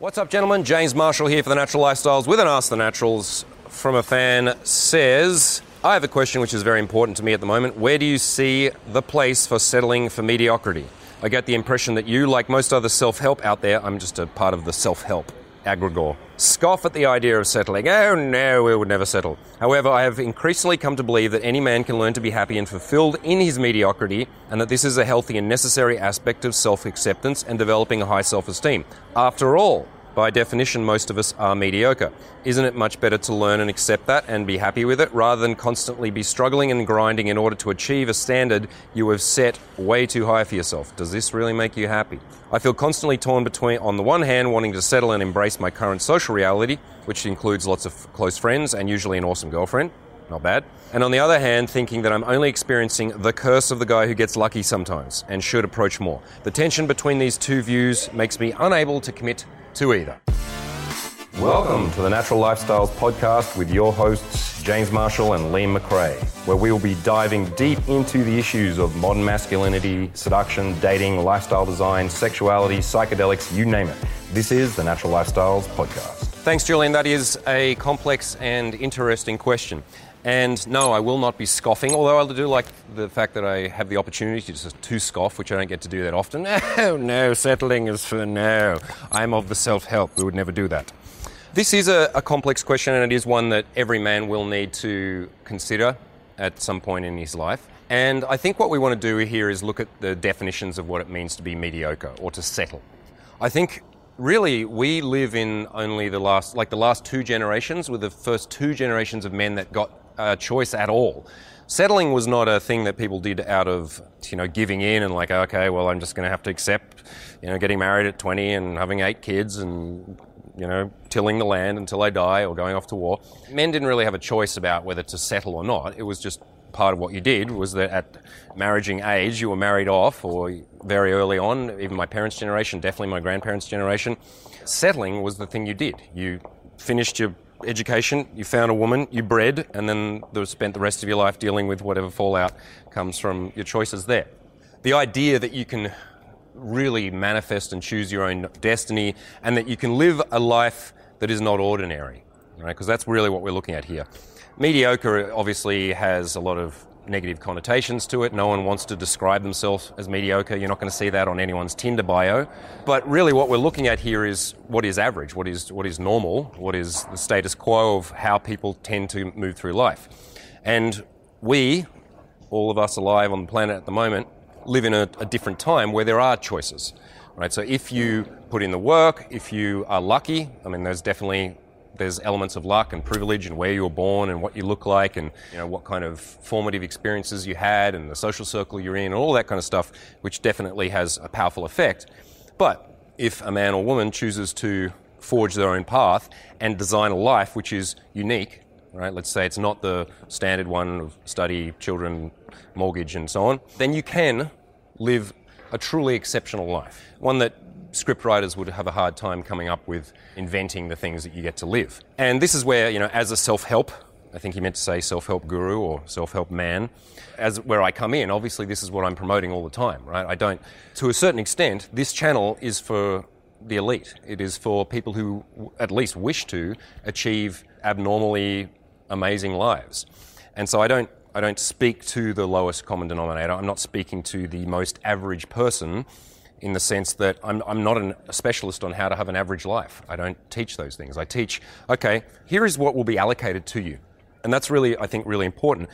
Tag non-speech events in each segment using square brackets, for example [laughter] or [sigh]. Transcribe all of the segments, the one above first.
What's up, gentlemen? James Marshall here for the Natural Lifestyles with an Ask the Naturals from a fan says, I have a question which is very important to me at the moment. Where do you see the place for settling for mediocrity? I get the impression that you, like most other self help out there, I'm just a part of the self help aggregor, scoff at the idea of settling. Oh no, we would never settle. However, I have increasingly come to believe that any man can learn to be happy and fulfilled in his mediocrity, and that this is a healthy and necessary aspect of self acceptance and developing a high self esteem. After all, by definition, most of us are mediocre. Isn't it much better to learn and accept that and be happy with it rather than constantly be struggling and grinding in order to achieve a standard you have set way too high for yourself? Does this really make you happy? I feel constantly torn between, on the one hand, wanting to settle and embrace my current social reality, which includes lots of close friends and usually an awesome girlfriend. Not bad. And on the other hand, thinking that I'm only experiencing the curse of the guy who gets lucky sometimes and should approach more. The tension between these two views makes me unable to commit to either. Welcome to the Natural Lifestyles podcast with your hosts, James Marshall and Liam McRae, where we will be diving deep into the issues of modern masculinity, seduction, dating, lifestyle design, sexuality, psychedelics, you name it. This is the Natural Lifestyles podcast. Thanks, Julian. That is a complex and interesting question. And no, I will not be scoffing, although I do like the fact that I have the opportunity to, to scoff, which I don't get to do that often. [laughs] Oh, no, settling is for no. I'm of the self help. We would never do that. This is a, a, complex question, and it is one that every man will need to consider at some point in his life. And I think what we want to do here is look at the definitions of what it means to be mediocre or to settle. I think really we live in only the last, like the last two generations, with the first two generations of men that got a choice at all. Settling was not a thing that people did out of, you know, giving in and like, okay, well, I'm just going to have to accept, you know, getting married at 20 and having eight kids and, you know, tilling the land until I die or going off to war. Men didn't really have a choice about whether to settle or not. It was just part of what you did was that at marriaging age, you were married off or very early on, even my parents' generation, definitely my grandparents' generation. Settling was the thing you did. You finished your education, you found a woman, you bred, and then spent the rest of your life dealing with whatever fallout comes from your choices there. The idea that you can really manifest and choose your own destiny and that you can live a life that is not ordinary, right? Because that's really what we're looking at here. Mediocre obviously has a lot of negative connotations to it. No one wants to describe themselves as mediocre. You're not going to see that on anyone's Tinder bio. But really, what we're looking at here is what is average, what is, what is normal, what is the status quo of how people tend to move through life. And we, all of us alive on the planet at the moment, live in a, a different time where there are choices. Right? So if you put in the work, if you are lucky, I mean, there's definitely there's elements of luck and privilege and where you were born and what you look like and you know what kind of formative experiences you had and the social circle you're in and all that kind of stuff, which definitely has a powerful effect. But if a man or woman chooses to forge their own path and design a life which is unique, right? Let's say it's not the standard one of study, children, mortgage, and so on, then you can live a truly exceptional life. One that scriptwriters would have a hard time coming up with inventing the things that you get to live. And this is where, you know, as a self help, I think he meant to say self help guru or self help man, as where I come in. Obviously, this is what I'm promoting all the time, right? I don't, to a certain extent, this channel is for the elite. It is for people who at least wish to achieve abnormally amazing lives. And so I don't I don't speak to the lowest common denominator. I'm not speaking to the most average person in the sense that I'm, I'm not an, a specialist on how to have an average life. I don't teach those things. I teach, okay, here is what will be allocated to you. And that's really, I think, really important,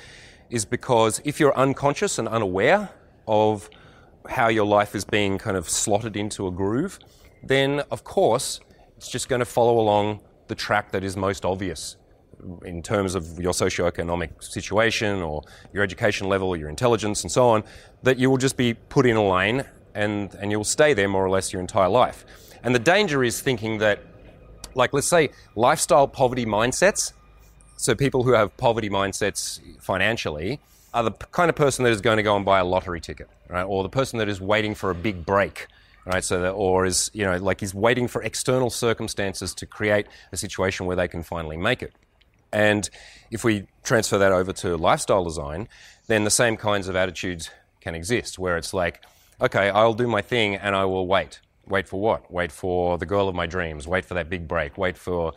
is because if you're unconscious and unaware of how your life is being kind of slotted into a groove, then of course it's just going to follow along the track that is most obvious in terms of your socioeconomic situation or your education level, your intelligence, and so on, that you will just be put in a lane and, and you'll stay there more or less your entire life. And the danger is thinking that, like, let's say lifestyle poverty mindsets, so people who have poverty mindsets financially, are the kind of person that is going to go and buy a lottery ticket, right? Or the person that is waiting for a big break, right? So that, or is, you know, like is waiting for external circumstances to create a situation where they can finally make it. And if we transfer that over to lifestyle design, then the same kinds of attitudes can exist, where it's like, okay, I'll do my thing and I will wait. Wait for what? Wait for the girl of my dreams. Wait for that big break. Wait for,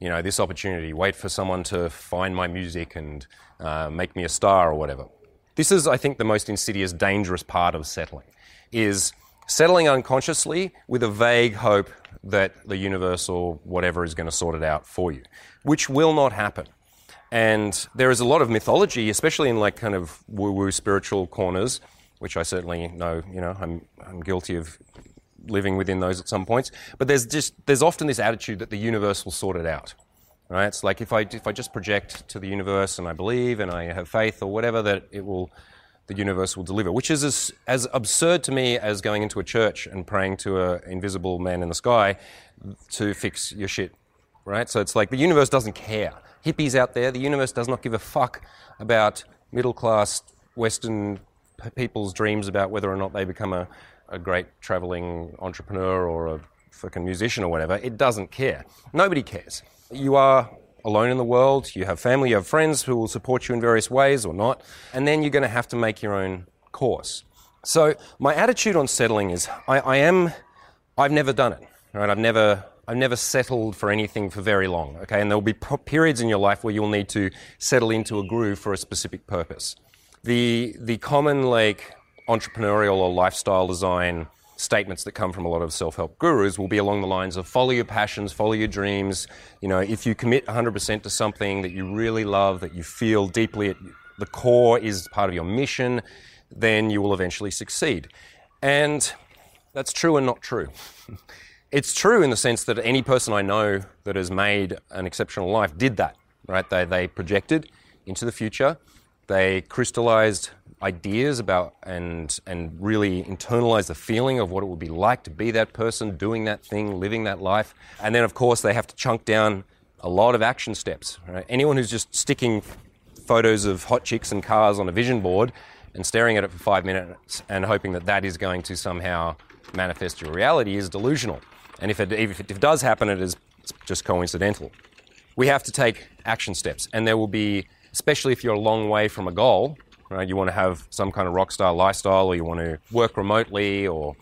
you know, this opportunity. Wait for someone to find my music and uh, make me a star or whatever. This is, I think, the most insidious, dangerous part of settling, is settling unconsciously with a vague hope that the universe or whatever is going to sort it out for you, which will not happen. And there is a lot of mythology, especially in like kind of woo-woo spiritual corners, which I certainly know, you know, I'm, I'm guilty of living within those at some points. But there's just there's often this attitude that the universe will sort it out. Right? It's like if I if I just project to the universe and I believe and I have faith or whatever that it will the universe will deliver, which is as, as absurd to me as going into a church and praying to an invisible man in the sky to fix your shit. Right? So it's like the universe doesn't care. Hippies out there, the universe does not give a fuck about middle class Western people's dreams about whether or not they become a, a great traveling entrepreneur or a fucking musician or whatever. It doesn't care. Nobody cares. You are alone in the world. You have family, you have friends who will support you in various ways or not. And then you're going to have to make your own course. So my attitude on settling is I, I am, I've never done it. Right? I've never, I've never settled for anything for very long. Okay, and there will be periods in your life where you'll need to settle into a groove for a specific purpose. The the common like entrepreneurial or lifestyle design statements that come from a lot of self-help gurus will be along the lines of follow your passions, follow your dreams. You know, if you commit 100% to something that you really love, that you feel deeply at the core is part of your mission, then you will eventually succeed. And that's true and not true. [laughs] it's true in the sense that any person I know that has made an exceptional life did that, right? They, they projected into the future, they crystallized ideas about and and really internalize the feeling of what it would be like to be that person doing that thing living that life. And then of course they have to chunk down a lot of action steps right? anyone who's just sticking photos of hot chicks and cars on a vision board and staring at it for five minutes and hoping that that is going to somehow manifest your reality is delusional. And if it, if it does happen it is just coincidental. We have to take action steps and there will be especially if you're a long way from a goal right? You want to have some kind of rock star lifestyle, or you want to work remotely, or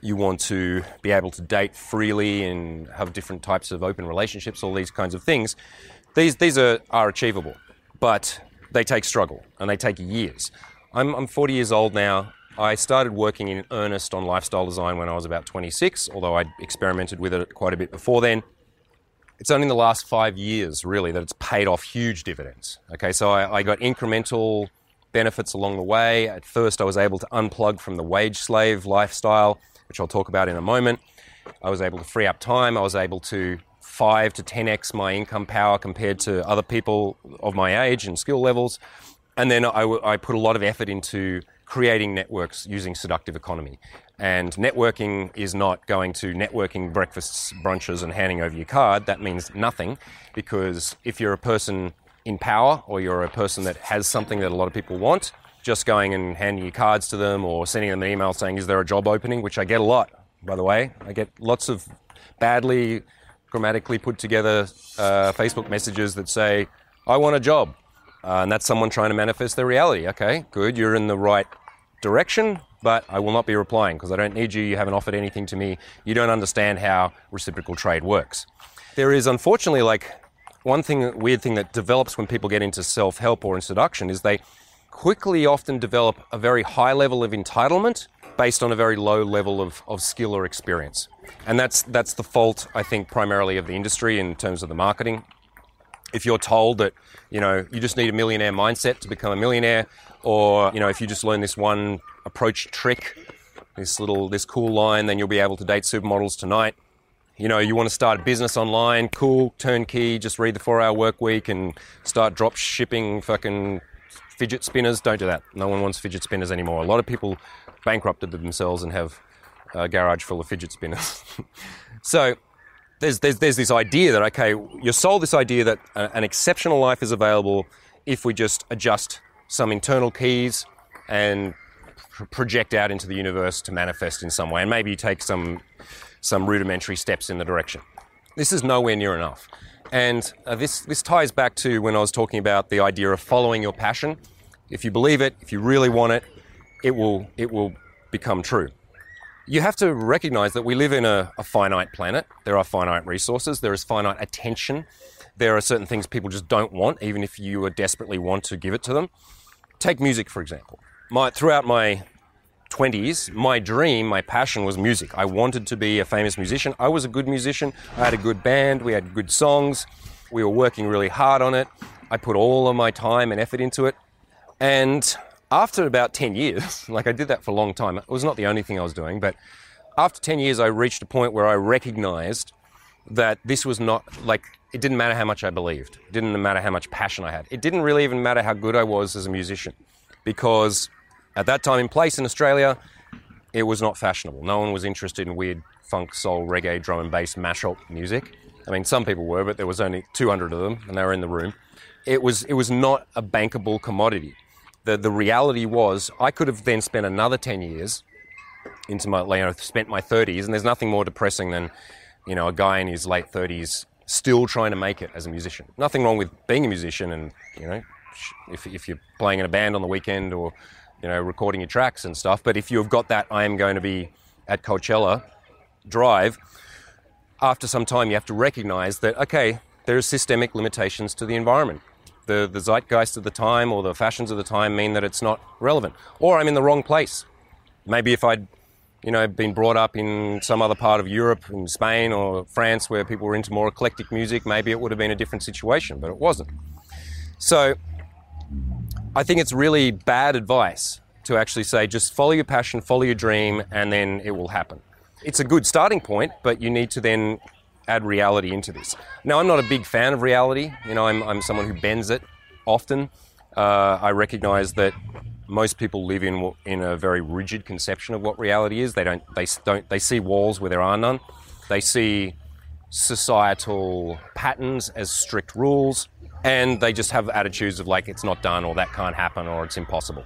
you want to be able to date freely and have different types of open relationships, all these kinds of things. These, these are, are achievable, but they take struggle and they take years. I'm, I'm 40 years old now. I started working in earnest on lifestyle design when I was about 26, although I'd experimented with it quite a bit before then. It's only in the last five years, really, that it's paid off huge dividends. Okay, so I, I got incremental benefits along the way. At first, I was able to unplug from the wage slave lifestyle, which I'll talk about in a moment. I was able to free up time. I was able to 5 to 10x my income power compared to other people of my age and skill levels. And then I, I put a lot of effort into creating networks using seductive economy. And networking is not going to networking breakfasts, brunches, and handing over your card. That means nothing because if you're a person in power or you're a person that has something that a lot of people want, just going and handing your cards to them or sending them an email saying, Is there a job opening? Which I get a lot, by the way. I get lots of badly grammatically put together uh, Facebook messages that say, I want a job. Uh, and that's someone trying to manifest their reality. Okay, good, you're in the right direction, but I will not be replying because I don't need you. You haven't offered anything to me. You don't understand how reciprocal trade works. There is unfortunately like one thing, weird thing that develops when people get into self help or in seduction is they quickly often develop a very high level of entitlement based on a very low level of, of skill or experience. And that's, that's the fault, I think, primarily of the industry in terms of the marketing. If you're told that, you know, you just need a millionaire mindset to become a millionaire, or, you know, if you just learn this one approach trick, this little, this cool line, then you'll be able to date supermodels tonight you know, you want to start a business online, cool, turnkey, just read the four hour work week and start drop shipping fucking fidget spinners. Don't do that. No one wants fidget spinners anymore. A lot of people bankrupted themselves and have a garage full of fidget spinners. [laughs] so there's, there's, there's this idea that, okay, you're sold this idea that uh, an exceptional life is available if we just adjust some internal keys and project out into the universe to manifest in some way. And maybe take some some rudimentary steps in the direction. This is nowhere near enough. And uh, this, this ties back to when I was talking about the idea of following your passion. If you believe it, if you really want it, it will, it will become true. you have to recognize that we live in a, a, finite planet. There are finite resources. There is finite attention. There are certain things people just don't want, even if you desperately want to give it to them. Take music, for example. My, throughout my 20s, my dream, my passion was music. I wanted to be a famous musician. I was a good musician. I had a good band. We had good songs. We were working really hard on it. I put all of my time and effort into it. And after about [laughs] 10 years, like I did that for a long time, it was not the only thing I was doing, but after 10 years, I reached a point where I recognized that this was not like, it didn't matter how much I believed, it didn't matter how much passion I had, it didn't really even matter how good I was as a musician because at that time in place in Australia, it was not fashionable. No one was interested in weird funk, soul, reggae, drum and bass mashup music. I mean, some people were, but there was only 200 of them, and they were in the room. It was it was not a bankable commodity. The the reality was, I could have then spent another 10 years into my, you know, spent my 30s, and there's nothing more depressing than, you know, a guy in his late 30s still trying to make it as a musician. Nothing wrong with being a musician, and you know, if if you're playing in a band on the weekend or you know, recording your tracks and stuff. But if you've got that, I am going to be at Coachella drive, after some time you have to recognize that, okay, there are systemic limitations to the environment. The, the zeitgeist of the time or the fashions of the time mean that it's not relevant. Or I'm in the wrong place. Maybe if I'd you know, been brought up in some other part of Europe, in Spain or France, where people were into more eclectic music, maybe it would have been a different situation, but it wasn't. So I think it's really bad advice to actually say just follow your passion, follow your dream, and then it will happen. It's a good starting point, but you need to then add reality into this. Now, I'm not a big fan of reality. You know, I'm, I'm someone who bends it often. Uh, I recognize that most people live in in a very rigid conception of what reality is. They don't they don't they see walls where there are none. They see societal patterns as strict rules and they just have attitudes of like it's not done or that can't happen or it's impossible.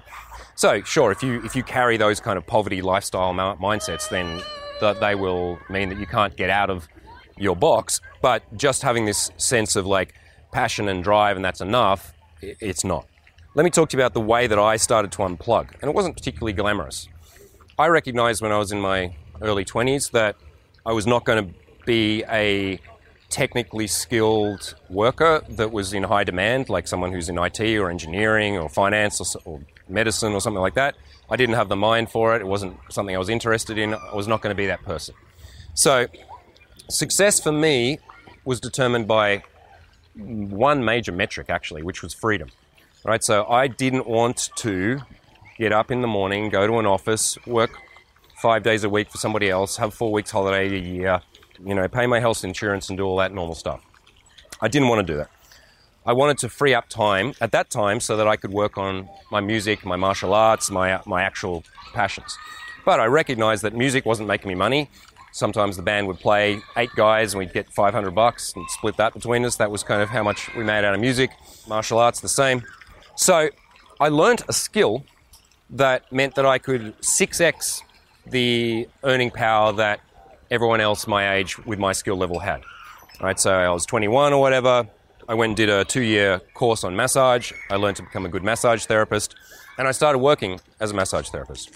So sure, if you if you carry those kind of poverty lifestyle mindsets, then th- they will mean that you can't get out of your box. But just having this sense of like passion and drive and that's enough, it's not. Let me talk to you about the way that I started to unplug, and it wasn't particularly glamorous. I recognized when I was in my early 20s that I was not going to be a technically skilled worker that was in high demand, like someone who's in IT or engineering or finance or, or, medicine or something like that. I didn't have the mind for it. It wasn't something I was interested in. I was not going to be that person. So, success for me was determined by one major metric, actually, which was freedom. Right? So, I didn't want to get up in the morning, go to an office, work five days a week for somebody else, have four weeks holiday a year, you know, pay my health insurance and do all that normal stuff. I didn't want to do that. I wanted to free up time at that time so that I could work on my music, my martial arts, my, my actual passions. But I recognized that music wasn't making me money. Sometimes the band would play eight guys and we'd get 500 bucks and split that between us. That was kind of how much we made out of music. Martial arts, the same. So I learned a skill that meant that I could 6x the earning power that everyone else my age with my skill level had. Right, so I was 21 or whatever. I went and did a two-year course on massage. I learned to become a good massage therapist, and I started working as a massage therapist.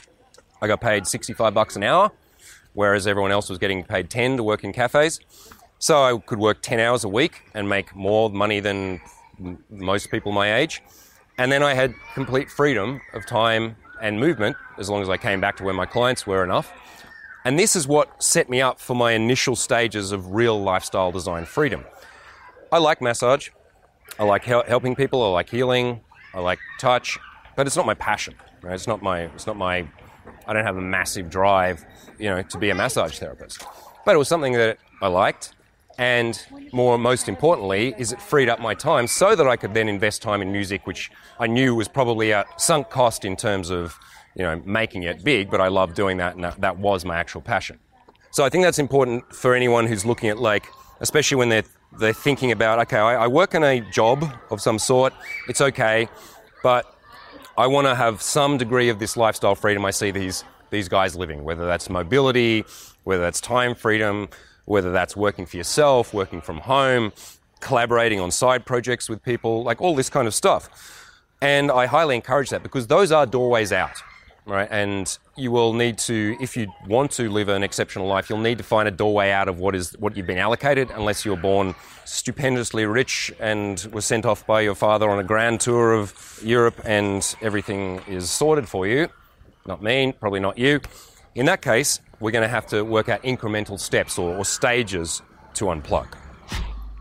I got paid 65 bucks an hour, whereas everyone else was getting paid 10 to work in cafes. So I could work 10 hours a week and make more money than most people my age. And then I had complete freedom of time and movement as long as I came back to where my clients were enough. And this is what set me up for my initial stages of real lifestyle design freedom. I like massage. I like hel- helping people. I like healing. I like touch, but it's not my passion. Right? It's not my. It's not my. I don't have a massive drive, you know, to be a massage therapist. But it was something that I liked, and more, most importantly, is it freed up my time so that I could then invest time in music, which I knew was probably a sunk cost in terms of you know, making it big, but I love doing that, and that, that was my actual passion. So I think that's important for anyone who's looking at like, especially when they're they're thinking about, okay, I, I work in a job of some sort, it's okay, but I want to have some degree of this lifestyle freedom I see these these guys living, whether that's mobility, whether that's time freedom, whether that's working for yourself, working from home, collaborating on side projects with people, like all this kind of stuff. And I highly encourage that because those are doorways out right? And you will need to, if you want to live an exceptional life, you'll need to find a doorway out of what is what you've been allocated, unless you're born stupendously rich and were sent off by your father on a grand tour of Europe and everything is sorted for you. Not me, probably not you. In that case, we're going to have to work out incremental steps or, or stages to unplug.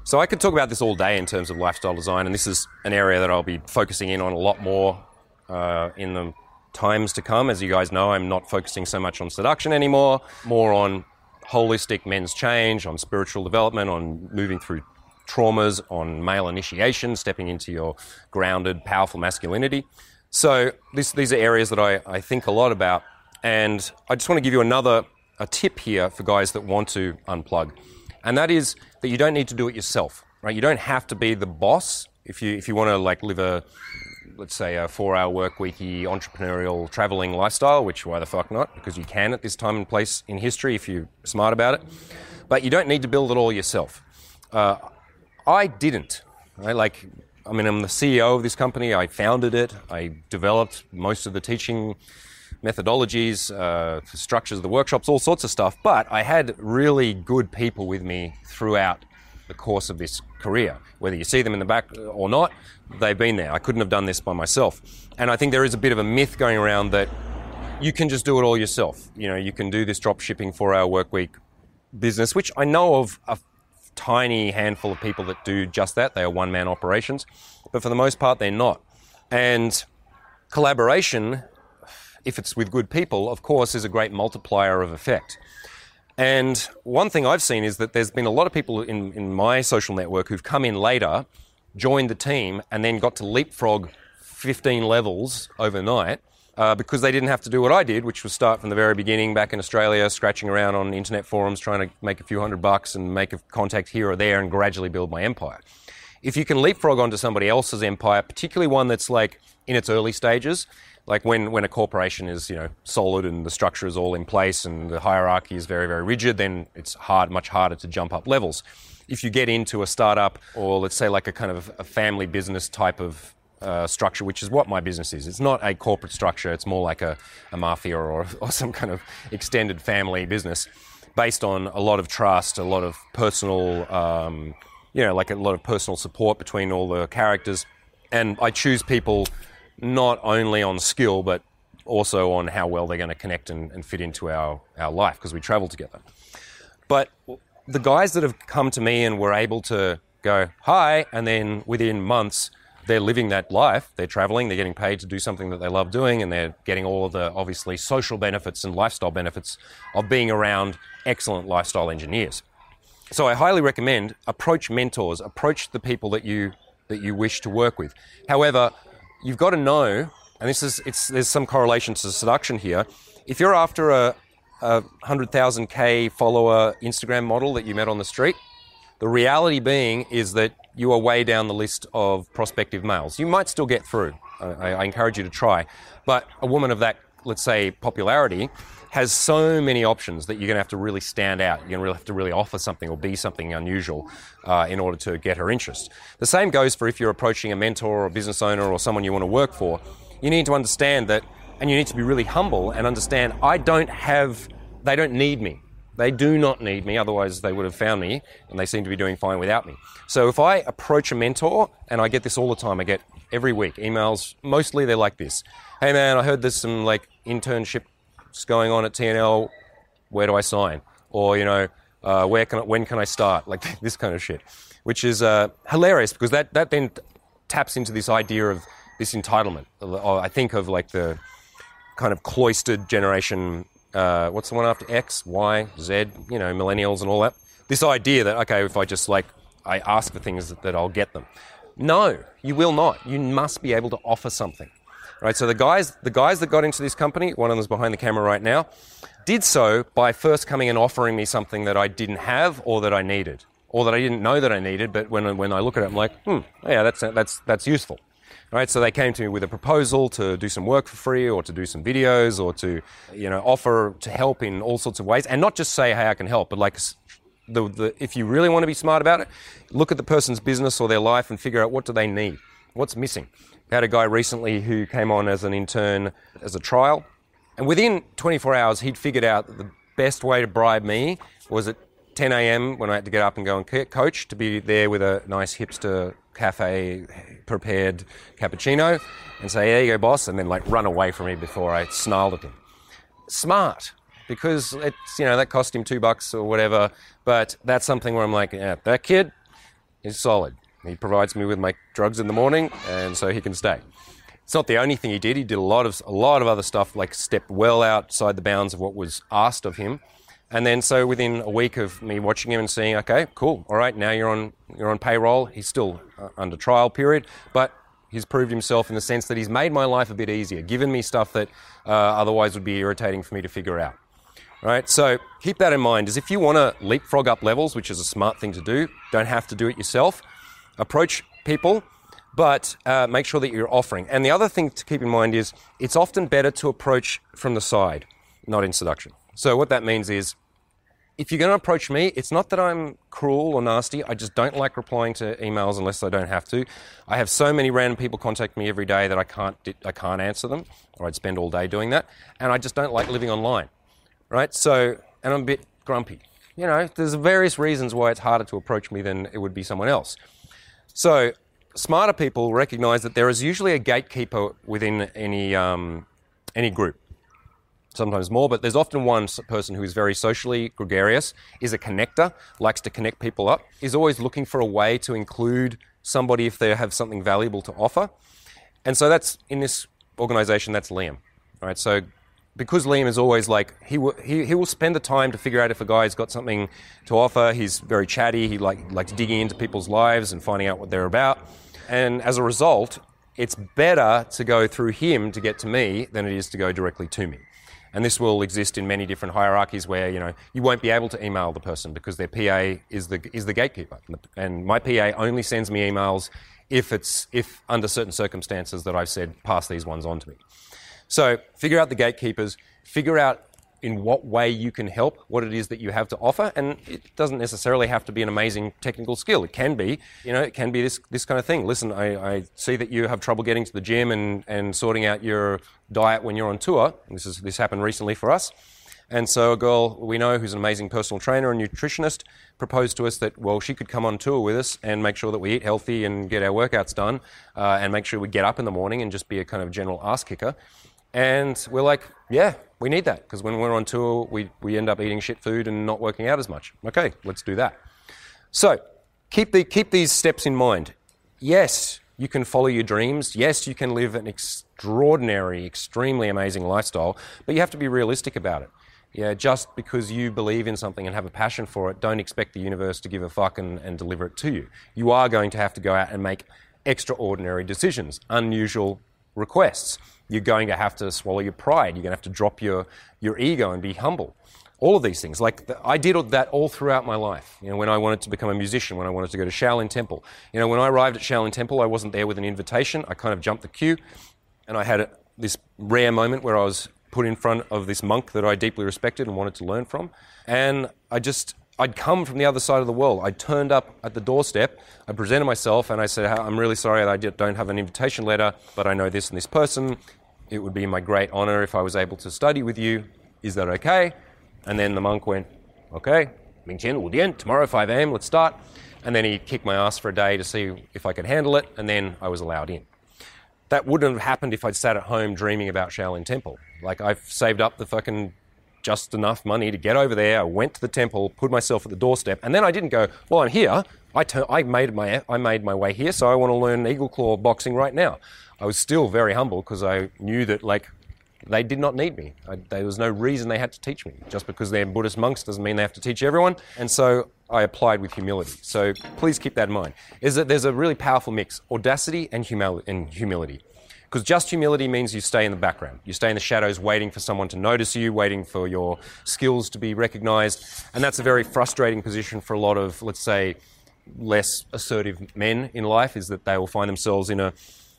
So I could talk about this all day in terms of lifestyle design, and this is an area that I'll be focusing in on a lot more uh, in the times to come. As you guys know, I'm not focusing so much on seduction anymore, more on holistic men's change, on spiritual development, on moving through traumas, on male initiation, stepping into your grounded, powerful masculinity. So this, these are areas that I, I think a lot about. And I just want to give you another a tip here for guys that want to unplug. And that is that you don't need to do it yourself. Right? You don't have to be the boss if you if you want to like live a let's say a four hour work weeky entrepreneurial traveling lifestyle, which why the fuck not? Because you can at this time and place in history if you're smart about it. But you don't need to build it all yourself. Uh, I didn't. Right? Like, I mean, I'm the CEO of this company. I founded it. I developed most of the teaching methodologies, uh, structures of the workshops, all sorts of stuff. But I had really good people with me throughout the course of this career. Whether you see them in the back or not, they've been there. I couldn't have done this by myself. And I think there is a bit of a myth going around that you can just do it all yourself. You know, you can do this drop shipping four hour work week business, which I know of a tiny handful of people that do just that. They are one man operations. But for the most part, they're not. And collaboration, if it's with good people, of course, is a great multiplier of effect. And one thing I've seen is that there's been a lot of people in, in my social network who've come in later, joined the team, and then got to leapfrog 15 levels overnight uh, because they didn't have to do what I did, which was start from the very beginning back in Australia, scratching around on internet forums, trying to make a few hundred bucks and make a contact here or there and gradually build my empire. If you can leapfrog onto somebody else's empire, particularly one that's like in its early stages, like when, when a corporation is you know solid and the structure is all in place and the hierarchy is very very rigid, then it's hard much harder to jump up levels. If you get into a startup or let's say like a kind of a family business type of uh, structure, which is what my business is. It's not a corporate structure. It's more like a, a mafia or, or some kind of extended family business based on a lot of trust, a lot of personal, um, you know, like a lot of personal support between all the characters. And I choose people not only on skill, but also on how well they're going to connect and, and fit into our, our life because we travel together. But the guys that have come to me and were able to go, hi, and then within months, they're living that life. They're traveling, they're getting paid to do something that they love doing, and they're getting all of the obviously social benefits and lifestyle benefits of being around excellent lifestyle engineers. So I highly recommend approach mentors, approach the people that you that you wish to work with. However, you've got to know, and this is it's there's some correlation to seduction here. If you're after a, a hundred thousand k follower Instagram model that you met on the street, the reality being is that you are way down the list of prospective males. You might still get through. I, I encourage you to try, but a woman of that, let's say, popularity has so many options that you're going to have to really stand out. You're going to have to really offer something or be something unusual uh, in order to get her interest. The same goes for if you're approaching a mentor or a business owner or someone you want to work for. You need to understand that, and you need to be really humble and understand I don't have, they don't need me. They do not need me, otherwise, they would have found me, and they seem to be doing fine without me. So, if I approach a mentor, and I get this all the time, I get every week emails, mostly they're like this Hey man, I heard there's some like internship going on at TNL. Where do I sign? Or you know, uh, where can I, when can I start? Like [laughs] this kind of shit, which is uh, hilarious because that that then taps into this idea of this entitlement. I think of like the kind of cloistered generation. Uh, what's the one after X, Y, Z? You know, millennials and all that. This idea that okay, if I just like I ask for things that, that I'll get them. No, you will not. You must be able to offer something. Right, so the guys, the guys that got into this company, one of them is behind the camera right now, did so by first coming and offering me something that I didn't have or that I needed, or that I didn't know that I needed. But when, when I look at it, I'm like, hmm, yeah, that's that's that's useful. Right, so they came to me with a proposal to do some work for free, or to do some videos, or to you know offer to help in all sorts of ways, and not just say, hey, I can help, but like the, the, if you really want to be smart about it, look at the person's business or their life and figure out what do they need, what's missing. We had a guy recently who came on as an intern as a trial, And within 24 hours, he'd figured out that the best way to bribe me was at 10 a.m. when I had to get up and go and coach to be there with a nice hipster cafe prepared cappuccino and say, there you go, boss, and then like run away from me before I snarled at him. Smart, because it's, you know, that cost him two bucks or whatever, but that's something where I'm like, yeah, that kid is solid. He provides me with my drugs in the morning, and so he can stay. It's not the only thing he did. He did a lot of a lot of other stuff, like stepped well outside the bounds of what was asked of him. And then, so within a week of me watching him and seeing, okay, cool, all right, now you're on you're on payroll. He's still uh, under trial period, but he's proved himself in the sense that he's made my life a bit easier, given me stuff that uh, otherwise would be irritating for me to figure out. Right, so keep that in mind. Is if you want to leapfrog up levels, which is a smart thing to do, don't have to do it yourself. Approach people, but uh, make sure that you're offering. And the other thing to keep in mind is it's often better to approach from the side, not in seduction. So what that means is if you're going to approach me, it's not that I'm cruel or nasty. I just don't like replying to emails unless I don't have to. I have so many random people contact me every day that I can't I can't answer them, or I'd spend all day doing that. And I just don't like living online, right? So, and I'm a bit grumpy. You know, there's various reasons why it's harder to approach me than it would be someone else. So, smarter people recognize that there is usually a gatekeeper within any um, any group sometimes more, but there's often one person who is very socially gregarious, is a connector, likes to connect people up, is always looking for a way to include somebody if they have something valuable to offer. And so that's in this organization, that's Liam. Right? So because Liam is always like he will, he, he will spend the time to figure out if a guy's got something to offer. He's very chatty. He like likes digging into people's lives and finding out what they're about. And as a result, it's better to go through him to get to me than it is to go directly to me. And this will exist in many different hierarchies where you know you won't be able to email the person because their PA is the is the gatekeeper. And my PA only sends me emails if it's if under certain circumstances that I've said pass these ones on to me. So figure out the gatekeepers, figure out in what way you can help, what it is that you have to offer, and it doesn't necessarily have to be an amazing technical skill. It can be, you know, it can be this this kind of thing. Listen, I, I see that you have trouble getting to the gym and, and sorting out your diet when you're on tour. This is this happened recently for us. And so a girl we know who's an amazing personal trainer and nutritionist proposed to us that, well, she could come on tour with us and make sure that we eat healthy and get our workouts done uh, and make sure we get up in the morning and just be a kind of general ass kicker. And we're like, yeah, we need that because when we're on tour, we, we end up eating shit food and not working out as much. Okay, let's do that. So keep, the, keep these steps in mind. Yes, you can follow your dreams. Yes, you can live an extraordinary, extremely amazing lifestyle, but you have to be realistic about it. Yeah, just because you believe in something and have a passion for it, don't expect the universe to give a fuck and, and deliver it to you. You are going to have to go out and make extraordinary decisions, unusual requests. You're going to have to swallow your pride. You're going to have to drop your, your ego and be humble. All of these things. Like, the, I did that all throughout my life. You know, when I wanted to become a musician, when I wanted to go to Shaolin Temple. You know, when I arrived at Shaolin Temple, I wasn't there with an invitation. I kind of jumped the queue, and I had a, this rare moment where I was put in front of this monk that I deeply respected and wanted to learn from. And I just I'd come from the other side of the world. I turned up at the doorstep. I presented myself and I said, I'm really sorry I don't have an invitation letter, but I know this and this person. It would be my great honor if I was able to study with you. Is that okay? And then the monk went, Okay, Mingqian, Wudian, tomorrow 5 a.m., let's start. And then he kicked my ass for a day to see if I could handle it, and then I was allowed in. That wouldn't have happened if I'd sat at home dreaming about Shaolin Temple. Like, I've saved up the fucking just enough money to get over there. I went to the temple, put myself at the doorstep, and then I didn't go, well, I'm here. I, I, made my, I made my way here, so I want to learn eagle claw boxing right now. I was still very humble because I knew that, like, they did not need me. I, there was no reason they had to teach me. Just because they're Buddhist monks doesn't mean they have to teach everyone. And so I applied with humility. So please keep that in mind. Is that there's a really powerful mix: audacity and, and humility. Because just humility means you stay in the background. You stay in the shadows waiting for someone to notice you, waiting for your skills to be recognized. And that's a very frustrating position for a lot of, let's say, less assertive men in life, is that they will find themselves in a,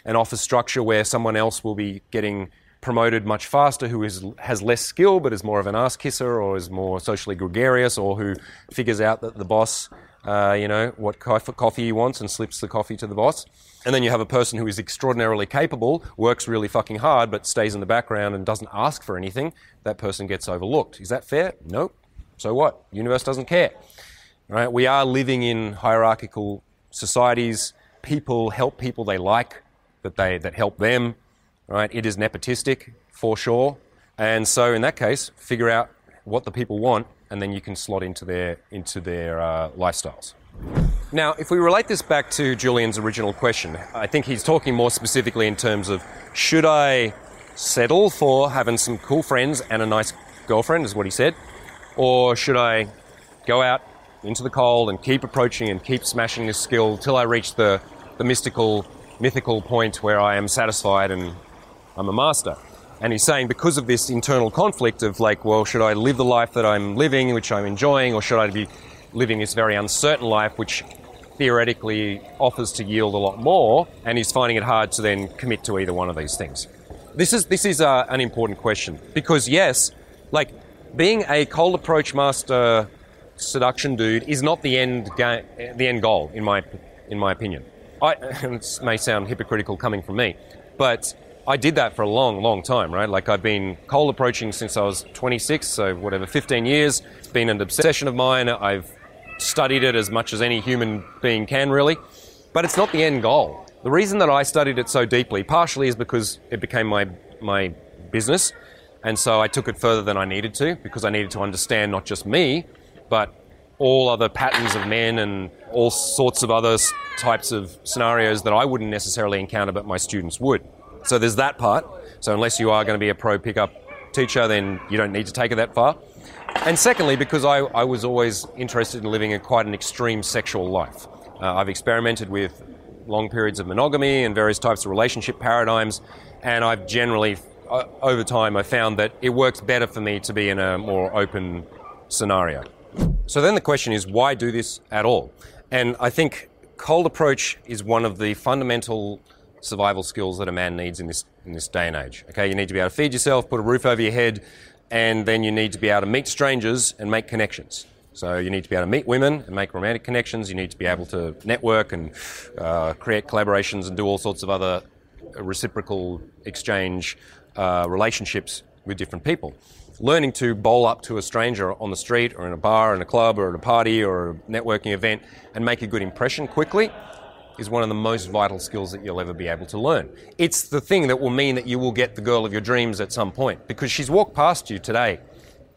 an office structure where someone else will be getting promoted much faster, who is, has less skill but is more of an ass kisser or is more socially gregarious or who figures out that the boss, uh, you know, what coffee he wants and slips the coffee to the boss. And then you have a person who is extraordinarily capable, works really fucking hard, but stays in the background and doesn't ask for anything. That person gets overlooked. Is that fair? Nope. So what? universe doesn't care. Right? We are living in hierarchical societies. People help people they like that they that help them. Right? It is nepotistic for sure. And so in that case, figure out what the people want, and then you can slot into their into their uh, lifestyles. Now, if we relate this back to Julian's original question, I think he's talking more specifically in terms of should I settle for having some cool friends and a nice girlfriend, is what he said, or should I go out into the cold and keep approaching and keep smashing this skill till I reach the, the mystical, mythical point where I am satisfied and I'm a master? And he's saying because of this internal conflict of like, well, should I live the life that I'm living, which I'm enjoying, or should I be living this very uncertain life, which theoretically offers to yield a lot more, and he's finding it hard to then commit to either one of these things. This is this is uh, an important question because yes, like being a cold approach master seduction dude is not the end ga- the end goal in my in my opinion. I, [laughs] it may sound hypocritical coming from me, but I did that for a long, long time, right? Like I've been cold approaching since I was 26, so whatever, 15 years. It's been an obsession of mine. I've studied it as much as any human being can, really. But it's not the end goal. The reason that I studied it so deeply, partially, is because it became my, my business. And so I took it further than I needed to because I needed to understand not just me, but all other patterns of men and all sorts of other types of scenarios that I wouldn't necessarily encounter, but my students would. So there's that part. So unless you are going to be a pro pickup teacher, then you don't need to take it that far. And secondly, because I, I was always interested in living a quite an extreme sexual life. Uh, I've experimented with long periods of monogamy and various types of relationship paradigms, and I've generally, uh, over time, I found that it works better for me to be in a more open scenario. So then the question is, why do this at all? And I think cold approach is one of the fundamental survival skills that a man needs in this in this day and age. Okay, you need to be able to feed yourself, put a roof over your head, and then you need to be able to meet strangers and make connections. So you need to be able to meet women and make romantic connections. You need to be able to network and uh, create collaborations and do all sorts of other reciprocal exchange uh, relationships with different people. Learning to bowl up to a stranger on the street or in a bar, in a club, or at a party or a networking event and make a good impression quickly is one of the most vital skills that you'll ever be able to learn. It's the thing that will mean that you will get the girl of your dreams at some point because she's walked past you today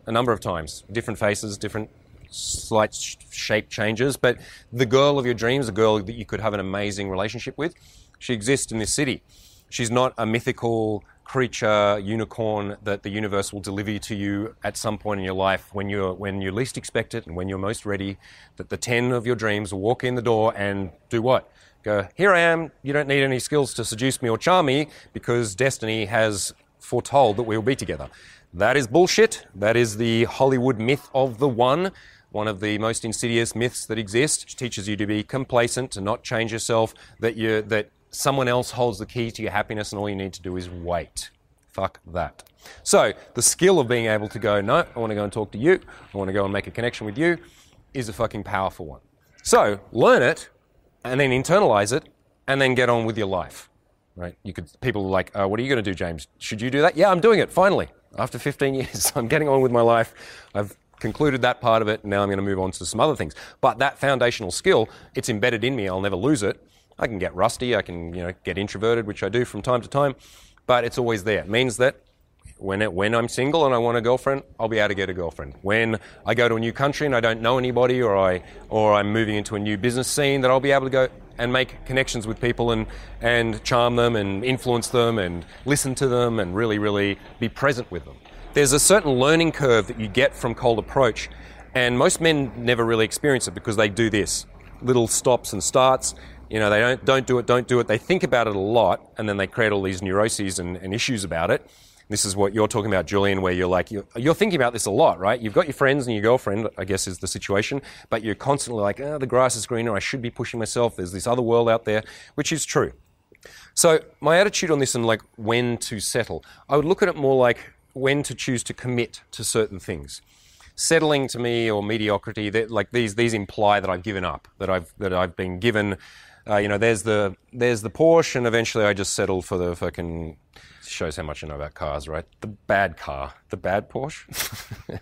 a number of times, different faces, different slight shape changes, but the girl of your dreams, a girl that you could have an amazing relationship with, she exists in this city. She's not a mythical creature, unicorn that the universe will deliver to you at some point in your life when you're when you least expect it and when you're most ready. That the ten of your dreams will walk in the door and do what? Go, here I am, you don't need any skills to seduce me or charm me because destiny has foretold that we will be together. That is bullshit. That is the Hollywood myth of the one, one of the most insidious myths that exist, which teaches you to be complacent, to not change yourself, that you that someone else holds the key to your happiness and all you need to do is wait. Fuck that. So, the skill of being able to go, no, I want to go and talk to you, I want to go and make a connection with you, is a fucking powerful one. So, learn it and then internalize it and then get on with your life. Right? You could people are like, oh, what are you going to do, James? Should you do that? Yeah, I'm doing it finally. After 15 [laughs] years, I'm getting on with my life. I've concluded that part of it. and Now I'm going to move on to some other things. But that foundational skill, it's embedded in me. I'll never lose it. I can get rusty. I can, you know, get introverted, which I do from time to time. But it's always there. It means that when, it, when I'm single and I want a girlfriend, I'll be able to get a girlfriend. When I go to a new country and I don't know anybody, or I or I'm moving into a new business scene, that I'll be able to go and make connections with people and and charm them and influence them and listen to them and really really be present with them. There's a certain learning curve that you get from cold approach, and most men never really experience it because they do this little stops and starts. You know, they don't don't do it, don't do it. They think about it a lot, and then they create all these neuroses and, and issues about it this is what you're talking about, Julian, where you're like, you're, you're, thinking about this a lot, right? You've got your friends and your girlfriend, I guess is the situation, but you're constantly like, oh, the grass is greener, I should be pushing myself, there's this other world out there, which is true. So my attitude on this and like when to settle, I would look at it more like when to choose to commit to certain things. Settling to me or mediocrity, like these these imply that I've given up, that I've that I've been given. Uh, you know, there's the there's the Porsche, and eventually I just settle for the fucking. Shows how much I know about cars, right? The bad car, the bad Porsche, [laughs] uh,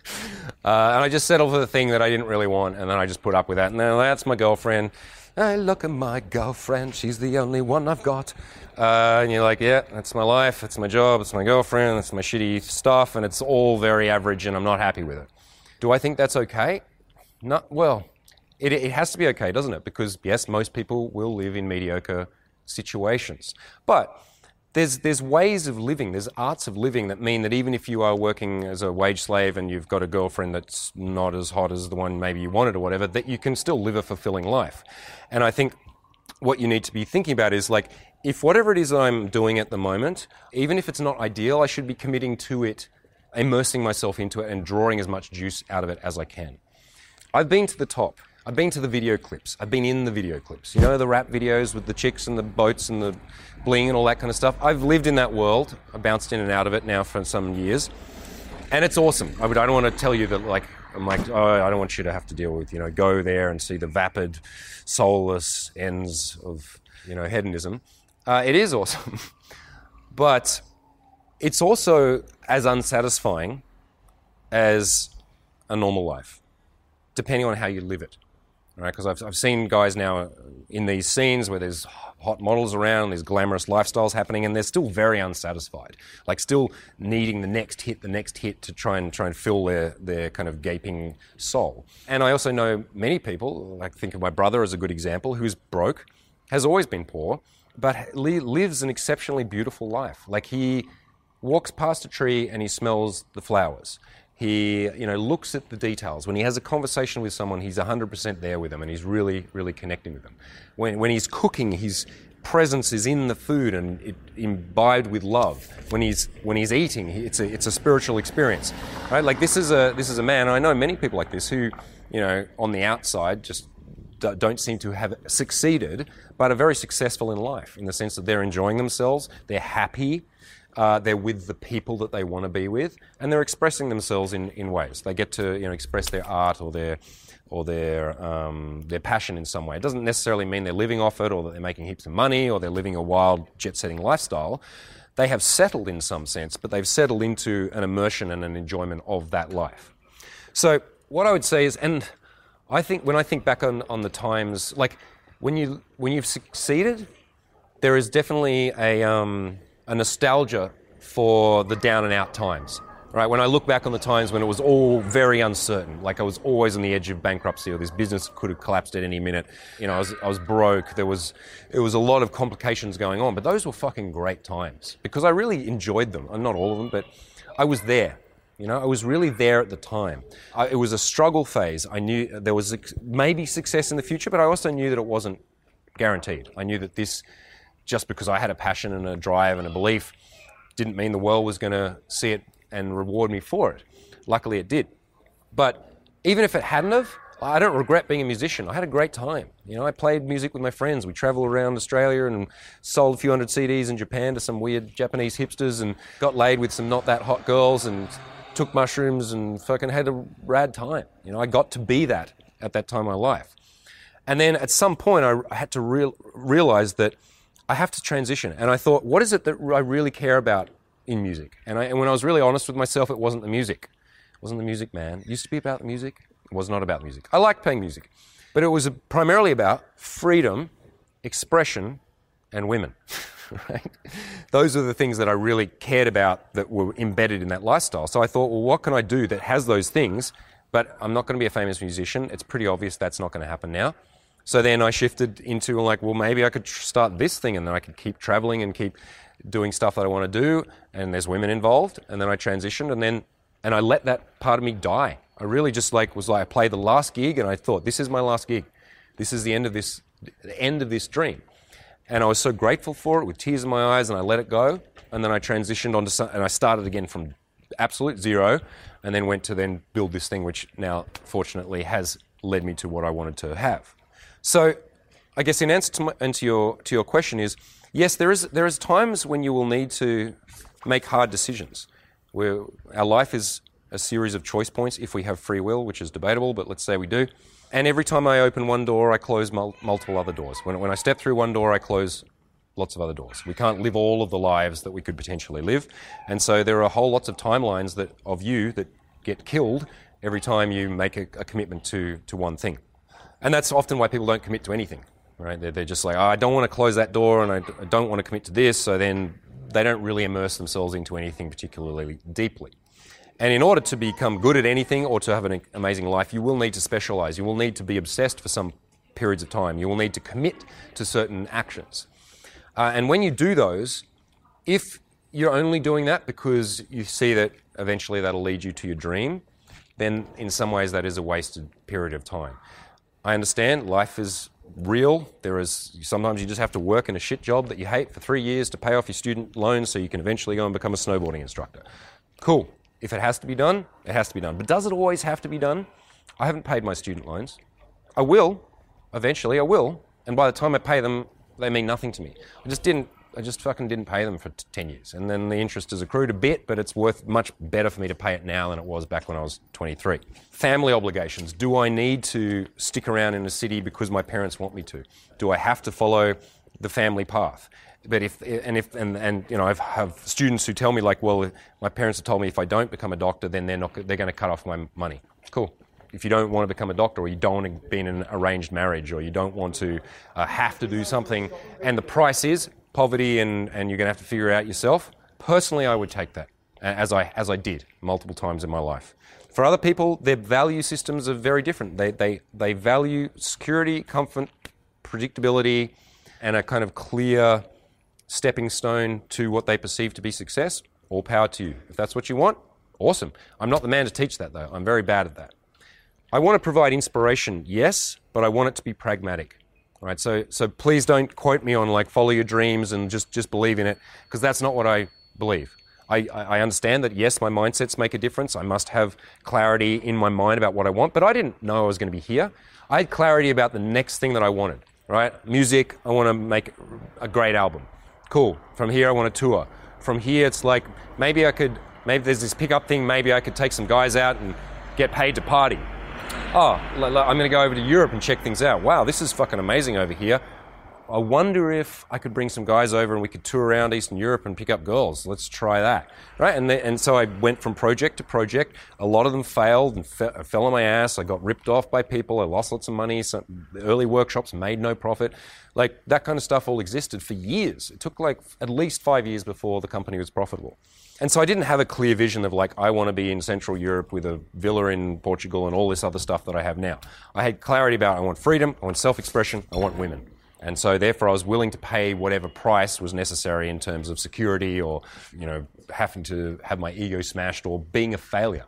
and I just settle for the thing that I didn't really want, and then I just put up with that, and then that's my girlfriend. I look at my girlfriend, she's the only one I've got. Uh, and you're like, yeah, that's my life, it's my job, it's my girlfriend, it's my shitty stuff, and it's all very average, and I'm not happy with it. Do I think that's okay? No, well, it, it has to be okay, doesn't it? Because, yes, most people will live in mediocre situations. But there's, there's ways of living, there's arts of living that mean that even if you are working as a wage slave and you've got a girlfriend that's not as hot as the one maybe you wanted or whatever, that you can still live a fulfilling life. And I think what you need to be thinking about is like, if whatever it is that I'm doing at the moment, even if it's not ideal, I should be committing to it, immersing myself into it, and drawing as much juice out of it as I can. I've been to the top. I've been to the video clips. I've been in the video clips. You know, the rap videos with the chicks and the boats and the bling and all that kind of stuff. I've lived in that world. I bounced in and out of it now for some years. And it's awesome. I, would, I don't want to tell you that, like, I'm like, oh, I don't want you to have to deal with, you know, go there and see the vapid, soulless ends of, you know, hedonism. Uh, it is awesome. [laughs] but it's also as unsatisfying as a normal life, depending on how you live it. Right? Because I've, I've seen guys now in these scenes where there's hot models around, there's glamorous lifestyles happening, and they're still very unsatisfied. Like still needing the next hit, the next hit to try and try and fill their their kind of gaping soul. And I also know many people, like think of my brother as a good example, who's broke, has always been poor, but lives an exceptionally beautiful life. Like he walks past a tree and he smells the flowers. He, you know, looks at the details. When he has a conversation with someone, he's 100% there with them and he's really, really connecting with them. When, when he's cooking, his presence is in the food and it, imbibed with love. When he's, when he's eating, it's a, it's a spiritual experience, right? Like this is a, this is a man, I know many people like this who, you know, on the outside just don't seem to have succeeded, but are very successful in life in the sense that they're enjoying themselves, they're happy, uh, they're with the people that they want to be with, and they're expressing themselves in, in ways. They get to you know express their art or their or their um, their passion in some way. It doesn't necessarily mean they're living off it or that they're making heaps of money or they're living a wild jet setting lifestyle. They have settled in some sense, but they've settled into an immersion and an enjoyment of that life. So what I would say is, and I think when I think back on, on the times, like when you when you've succeeded, there is definitely a um, a nostalgia for the down and out times. Right, when I look back on the times when it was all very uncertain, like I was always on the edge of bankruptcy, or this business could have collapsed at any minute. You know, I was, I was broke. There was, it was a lot of complications going on, but those were fucking great times because I really enjoyed them. And not all of them, but I was there. You know, I was really there at the time. I, it was a struggle phase. I knew there was maybe success in the future, but I also knew that it wasn't guaranteed. I knew that this just because I had a passion and a drive and a belief didn't mean the world was going to see it and reward me for it. Luckily, it did. But even if it hadn't have, I don't regret being a musician. I had a great time. You know, I played music with my friends. We traveled around Australia and sold a few hundred CDs in Japan to some weird Japanese hipsters and got laid with some not that hot girls and took mushrooms and fucking had a rad time. You know, I got to be that at that time in my life. And then at some point, I had to real, realize that I have to transition. And I thought, what is it that I really care about in music? And, I, and when I was really honest with myself, it wasn't the music. It wasn't the music, man. It used to be about the music. It was not about music. I liked playing music, but it was primarily about freedom, expression, and women. [laughs] right? Those are the things that I really cared about that were embedded in that lifestyle. So I thought, well, what can I do that has those things? But I'm not going to be a famous musician. It's pretty obvious that's not going to happen now. So then I shifted into like, well, maybe I could start this thing and then I could keep traveling and keep doing stuff that I want to do. And there's women involved. And then I transitioned and then, and I let that part of me die. I really just like was like, I played the last gig and I thought, this is my last gig. This is the end of this, the end of this dream. And I was so grateful for it with tears in my eyes and I let it go. And then I transitioned onto some, and I started again from absolute zero and then went to then build this thing, which now fortunately has led me to what I wanted to have. So, I guess in answer to, my, your to your question is, Yes, there is, there is times when you will need to make hard decisions. Where our life is a series of choice points if we have free will, which is debatable, but let's say we do. And every time I open one door, I close mul- multiple other doors. When, when I step through one door, I close lots of other doors. We can't live all of the lives that we could potentially live. And so there are whole lots of timelines that, of you that get killed every time you make a, a commitment to, to one thing. And that's often why people don't commit to anything, right? They're, they're just like, oh, I don't want to close that door and I, I don't want to commit to this. So then they don't really immerse themselves into anything particularly deeply. And in order to become good at anything or to have an amazing life, you will need to specialize. You will need to be obsessed for some periods of time. You will need to commit to certain actions. Uh, and when you do those, if you're only doing that because you see that eventually that'll lead you to your dream, then in some ways that is a wasted period of time. I understand life is real. There is sometimes you just have to work in a shit job that you hate for three years to pay off your student loans so you can eventually go and become a snowboarding instructor. Cool. If it has to be done, it has to be done. But does it always have to be done? I haven't paid my student loans. I will. Eventually, I will. And by the time I pay them, they mean nothing to me. I just didn't. I just fucking didn't pay them for t- 10 years. And then the interest has accrued a bit, but it's worth much better for me to pay it now than it was back when I was 23. Family obligations. Do I need to stick around in a city because my parents want me to? Do I have to follow the family path? But if, and if, and, and you know, I have students who tell me like, well, my parents have told me if I don't become a doctor, then they're not, they're going to cut off my money. Cool if you don't want to become a doctor or you don't want to be in an arranged marriage or you don't want to uh, have to do something and the price is poverty and, and you're going to have to figure it out yourself, personally, I would take that, as I, as I did multiple times in my life. For other people, their value systems are very different. They, they, they value security, comfort, predictability, and a kind of clear stepping stone to what they perceive to be success. All power to you. If that's what you want, awesome. I'm not the man to teach that, though. I'm very bad at that. I want to provide inspiration, yes, but I want it to be pragmatic. Right, so so please don't quote me on like follow your dreams and just just believe in it because that's not what I believe. I, I understand that yes, my mindsets make a difference. I must have clarity in my mind about what I want, but I didn't know I was going to be here. I had clarity about the next thing that I wanted. Right, music. I want to make a great album. Cool. From here, I want to tour. From here, it's like maybe I could. Maybe there's this pickup thing. Maybe I could take some guys out and get paid to party oh, I'm going to go over to Europe and check things out. Wow, this is fucking amazing over here. I wonder if I could bring some guys over and we could tour around Eastern Europe and pick up girls. Let's try that, right? And and so I went from project to project. A lot of them failed and fe- fell on my ass. I got ripped off by people. I lost lots of money. Some early workshops made no profit. Like that kind of stuff all existed for years. It took like at least five years before the company was profitable. And so I didn't have a clear vision of like, I want to be in Central Europe with a villa in Portugal and all this other stuff that I have now. I had clarity about I want freedom, I want self expression, I want women. And so therefore I was willing to pay whatever price was necessary in terms of security or, you know, having to have my ego smashed or being a failure.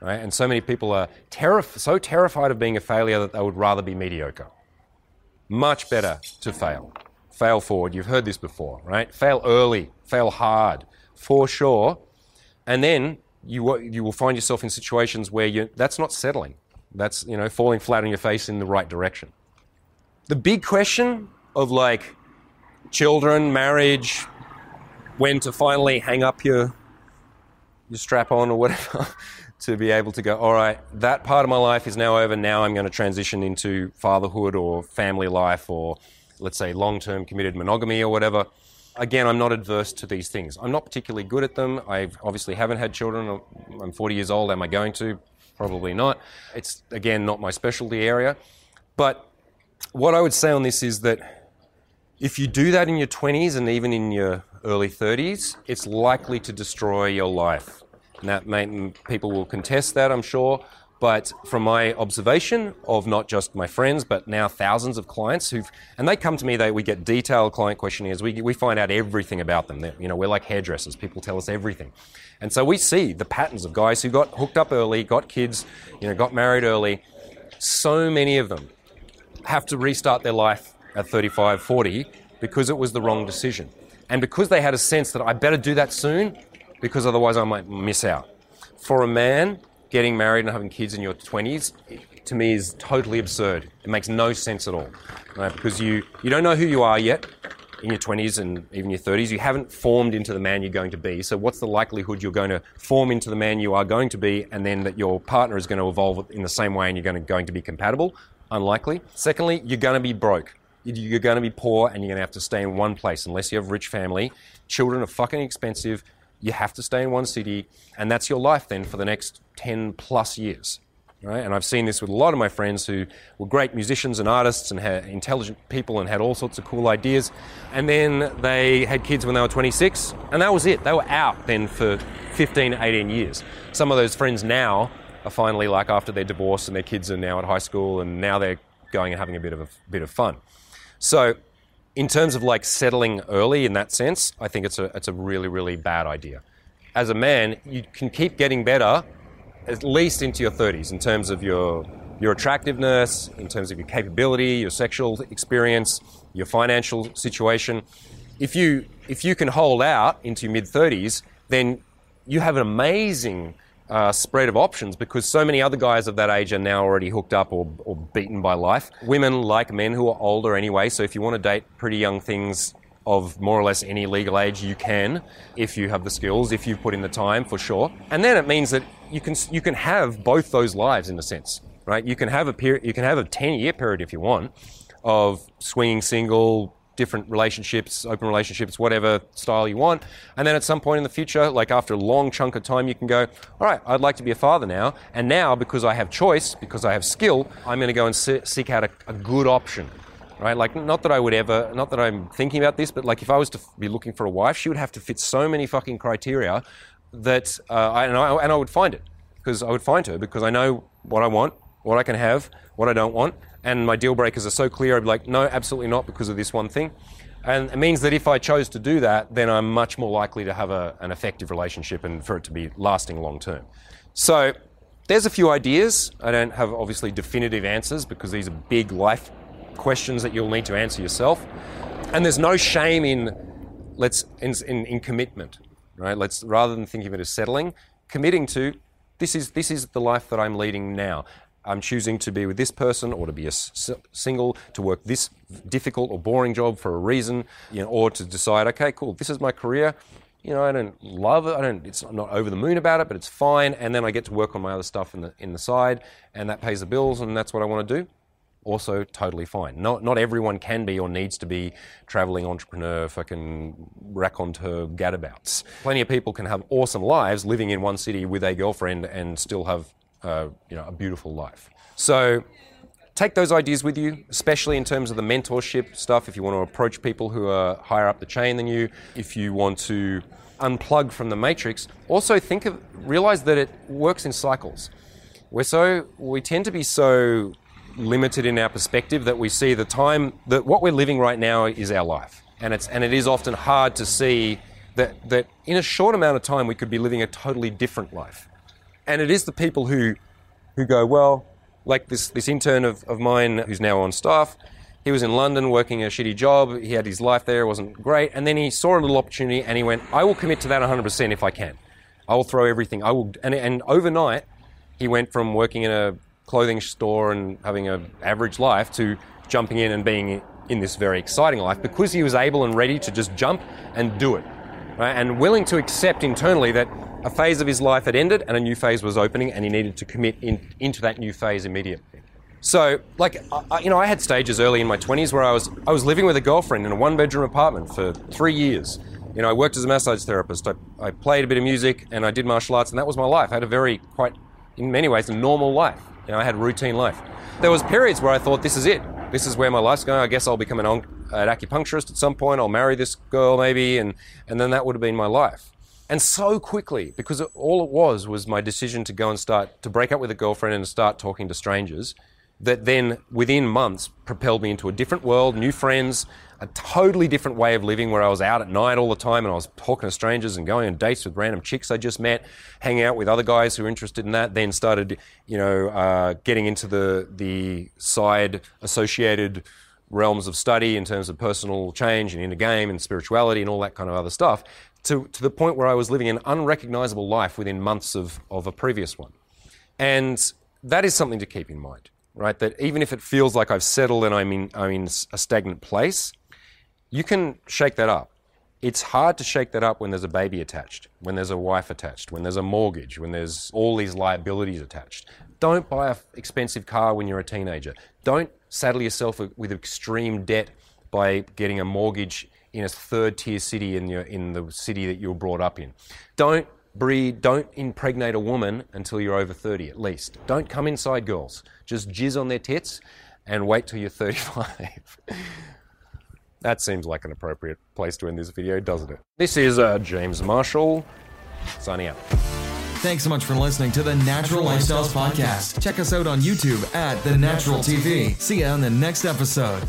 Right? And so many people are terif- so terrified of being a failure that they would rather be mediocre. Much better to fail. Fail forward. You've heard this before, right? Fail early, fail hard, for sure. And then you, you will find yourself in situations where you, that's not settling. That's, you know, falling flat on your face in the right direction. The big question of like children, marriage, when to finally hang up your, your strap on or whatever [laughs] to be able to go, all right, that part of my life is now over. Now I'm going to transition into fatherhood or family life or let's say long term committed monogamy or whatever again, I'm not adverse to these things. I'm not particularly good at them. I obviously haven't had children. I'm 40 years old. Am I going to? Probably not. It's, again, not my specialty area. But what I would say on this is that if you do that in your 20s and even in your early 30s, it's likely to destroy your life. And that may, people will contest that, I'm sure. But from my observation of not just my friends, but now thousands of clients who've, and they come to me, they, we get detailed client questionnaires. We, we find out everything about them. They're, you know, we're like hairdressers. People tell us everything. And so we see the patterns of guys who got hooked up early, got kids, you know, got married early. So many of them have to restart their life at 35, 40 because it was the wrong decision. And because they had a sense that I better do that soon because otherwise I might miss out. For a man, getting married and having kids in your 20s to me is totally absurd. It makes no sense at all. Right? Because you, you don't know who you are yet. in your 20s and even your 30s. You haven't formed into the man you're going to be. So, what's the likelihood you're going to form into the man you are going to be, and then that your partner is going to evolve in the same way and you're going to, going to be compatible? Unlikely. Secondly, you're going to be broke. You're going to be poor and you're going to have to stay in one place unless you have a rich family. Children are fucking expensive. You have to stay in one city, and that's your life then for the next 10 plus years. Right? And I've seen this with a lot of my friends who were great musicians and artists and intelligent people and had all sorts of cool ideas. And then they had kids when they were 26, and that was it. They were out then for 15, 18 years. Some of those friends now are finally like after their divorce and their kids are now at high school and now they're going and having a bit of a bit of fun. So, in terms of like settling early in that sense, I think it's a it's a really really bad idea. As a man, you can keep getting better at least into your 30s in terms of your your attractiveness, in terms of your capability, your sexual experience, your financial situation. If you if you can hold out into your mid 30s, then you have an amazing uh, spread of options because so many other guys of that age are now already hooked up or, or beaten by life. Women like men who are older anyway, so if you want to date pretty young things of more or less any legal age, you can if you have the skills, if you've put in the time for sure. And then it means that you can you can have both those lives in a sense, right? You can have a period, you can have a ten year period if you want of swinging single, different relationships, open relationships, whatever style you want. And then at some point in the future, like after a long chunk of time, you can go, all right, I'd like to be a father now. And now, because I have choice, because I have skill, I'm going to go and seek out a, a good option right? Like, not that I would ever, not that I'm thinking about this, but like if I was to be looking for a wife, she would have to fit so many fucking criteria that, uh, I, and, I, and I would find it because I would find her because I know what I want, what I can have, what I don't want, and my deal breakers are so clear. I'd be like, no, absolutely not because of this one thing. And it means that if I chose to do that, then I'm much more likely to have a, an effective relationship and for it to be lasting long term. So there's a few ideas. I don't have obviously definitive answers because these are big life questions that you'll need to answer yourself. And there's no shame in let's in, in, in commitment, right? Let's rather than thinking of it as settling, committing to this is this is the life that I'm leading now. I'm choosing to be with this person or to be a s- single, to work this difficult or boring job for a reason, you know, or to decide, okay, cool, this is my career. You know, I don't love it. I don't. It's I'm not over the moon about it, but it's fine. And then I get to work on my other stuff in the in the side, and that pays the bills, and that's what I want to do also totally fine. Not, not everyone can be or needs to be traveling entrepreneur, fucking raconteur gadabouts. Plenty of people can have awesome lives living in one city with a girlfriend and still have uh, you know, a beautiful life. So take those ideas with you, especially in terms of the mentorship stuff. If you want to approach people who are higher up the chain than you, if you want to unplug from the matrix, also think of, realize that it works in cycles. We're so, we tend to be so limited in our perspective that we see the time that what we're living right now is our life. And it's and it is often hard to see that that in a short amount of time we could be living a totally different life. And it is the people who who go, well, like this this intern of, of mine who's now on staff, he was in London working a shitty job, he had his life there, it wasn't great, and then he saw a little opportunity and he went, I will commit to that 100% if I can. I will throw everything. I will and, and overnight he went from working in a clothing store and having an average life to jumping in and being in this very exciting life because he was able and ready to just jump and do it. Right? And willing to accept internally that a phase of his life had ended and a new phase was opening and he needed to commit in, into that new phase immediately. So, like, I, you know, I had stages early in my 20s where I was, I was living with a girlfriend in a one bedroom apartment for three years. You know, I worked as a massage therapist, I, I played a bit of music, and I did martial arts, and that was my life. I had a very, quite, in many ways, a normal life. You know, I had routine life. There was periods where I thought, this is it. This is where my life's going. I guess I'll become an, an acupuncturist at some point. I'll marry this girl maybe, and, and then that would have been my life. And so quickly, because all it was was my decision to go and start to break up with a girlfriend and start talking to strangers, that then within months propelled me into a different world, new friends, a totally different way of living where I was out at night all the time and I was talking to strangers and going on dates with random chicks I just met, hanging out with other guys who were interested in that. Then started, you know, uh, getting into the the side associated realms of study in terms of personal change and inner game and spirituality and all that kind of other stuff. To to the point where I was living an unrecognizable life within months of of a previous one, and that is something to keep in mind right? That even if it feels like I've settled and I'm in, I'm in a stagnant place, you can shake that up. It's hard to shake that up when there's a baby attached, when there's a wife attached, when there's a mortgage, when there's all these liabilities attached. Don't buy an expensive car when you're a teenager. Don't saddle yourself with extreme debt by getting a mortgage in a third tier city in, your, in the city that you were brought up in. Don't breed, don't impregnate a woman until you're over 30 at least. Don't come inside girls. Just jizz on their tits and wait till you're [laughs] 35. that seems like an appropriate place to end this video, doesn't it? This is uh, James Marshall signing out. Thanks so much for listening to the Natural Lifestyles Podcast. Check us out on YouTube at The Natural TV. See you on the next episode.